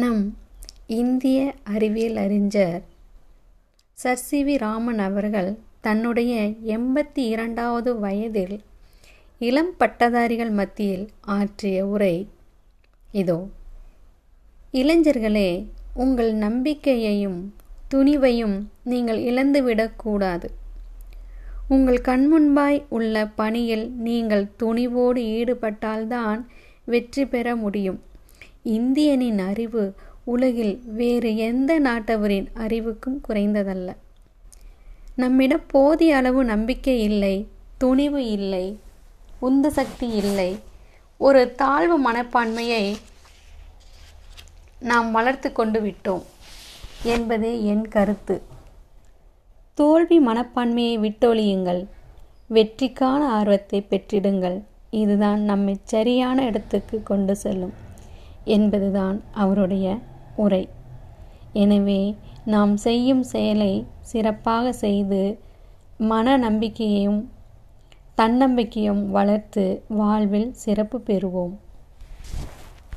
நம் இந்திய அறிவியல் அறிஞர் சர் சி வி ராமன் அவர்கள் தன்னுடைய எண்பத்தி இரண்டாவது வயதில் இளம் பட்டதாரிகள் மத்தியில் ஆற்றிய உரை இதோ. இளைஞர்களே உங்கள் நம்பிக்கையையும் துணிவையும் நீங்கள் இழந்துவிடக்கூடாது உங்கள் கண்முன்பாய் உள்ள பணியில் நீங்கள் துணிவோடு ஈடுபட்டால்தான் வெற்றி பெற முடியும். இந்தியனின் அறிவு உலகில் வேறு எந்த நாட்டவரின் அறிவுக்கும் குறைந்ததல்ல. நம்மிடம் போதிய அளவு நம்பிக்கை இல்லை துணிவு இல்லை உந்த சக்தி இல்லை. ஒரு தாழ்வு மனப்பான்மையை நாம் வளர்த்து கொண்டு விட்டோம் என்பதே என் கருத்து. தோல்வி மனப்பான்மையை விட்டொழியுங்கள். வெற்றிக்கான ஆர்வத்தை பெற்றிடுங்கள். இதுதான் நம்மை சரியான இடத்துக்கு கொண்டு செல்லும். என்பதுதான் அவருடைய உரை. எனவே நாம் செய்யும் செயலை சிறப்பாக செய்து மன நம்பிக்கையையும் தன்னம்பிக்கையும் வளர்த்து வாழ்வில் சிறப்பு பெறுவோம்.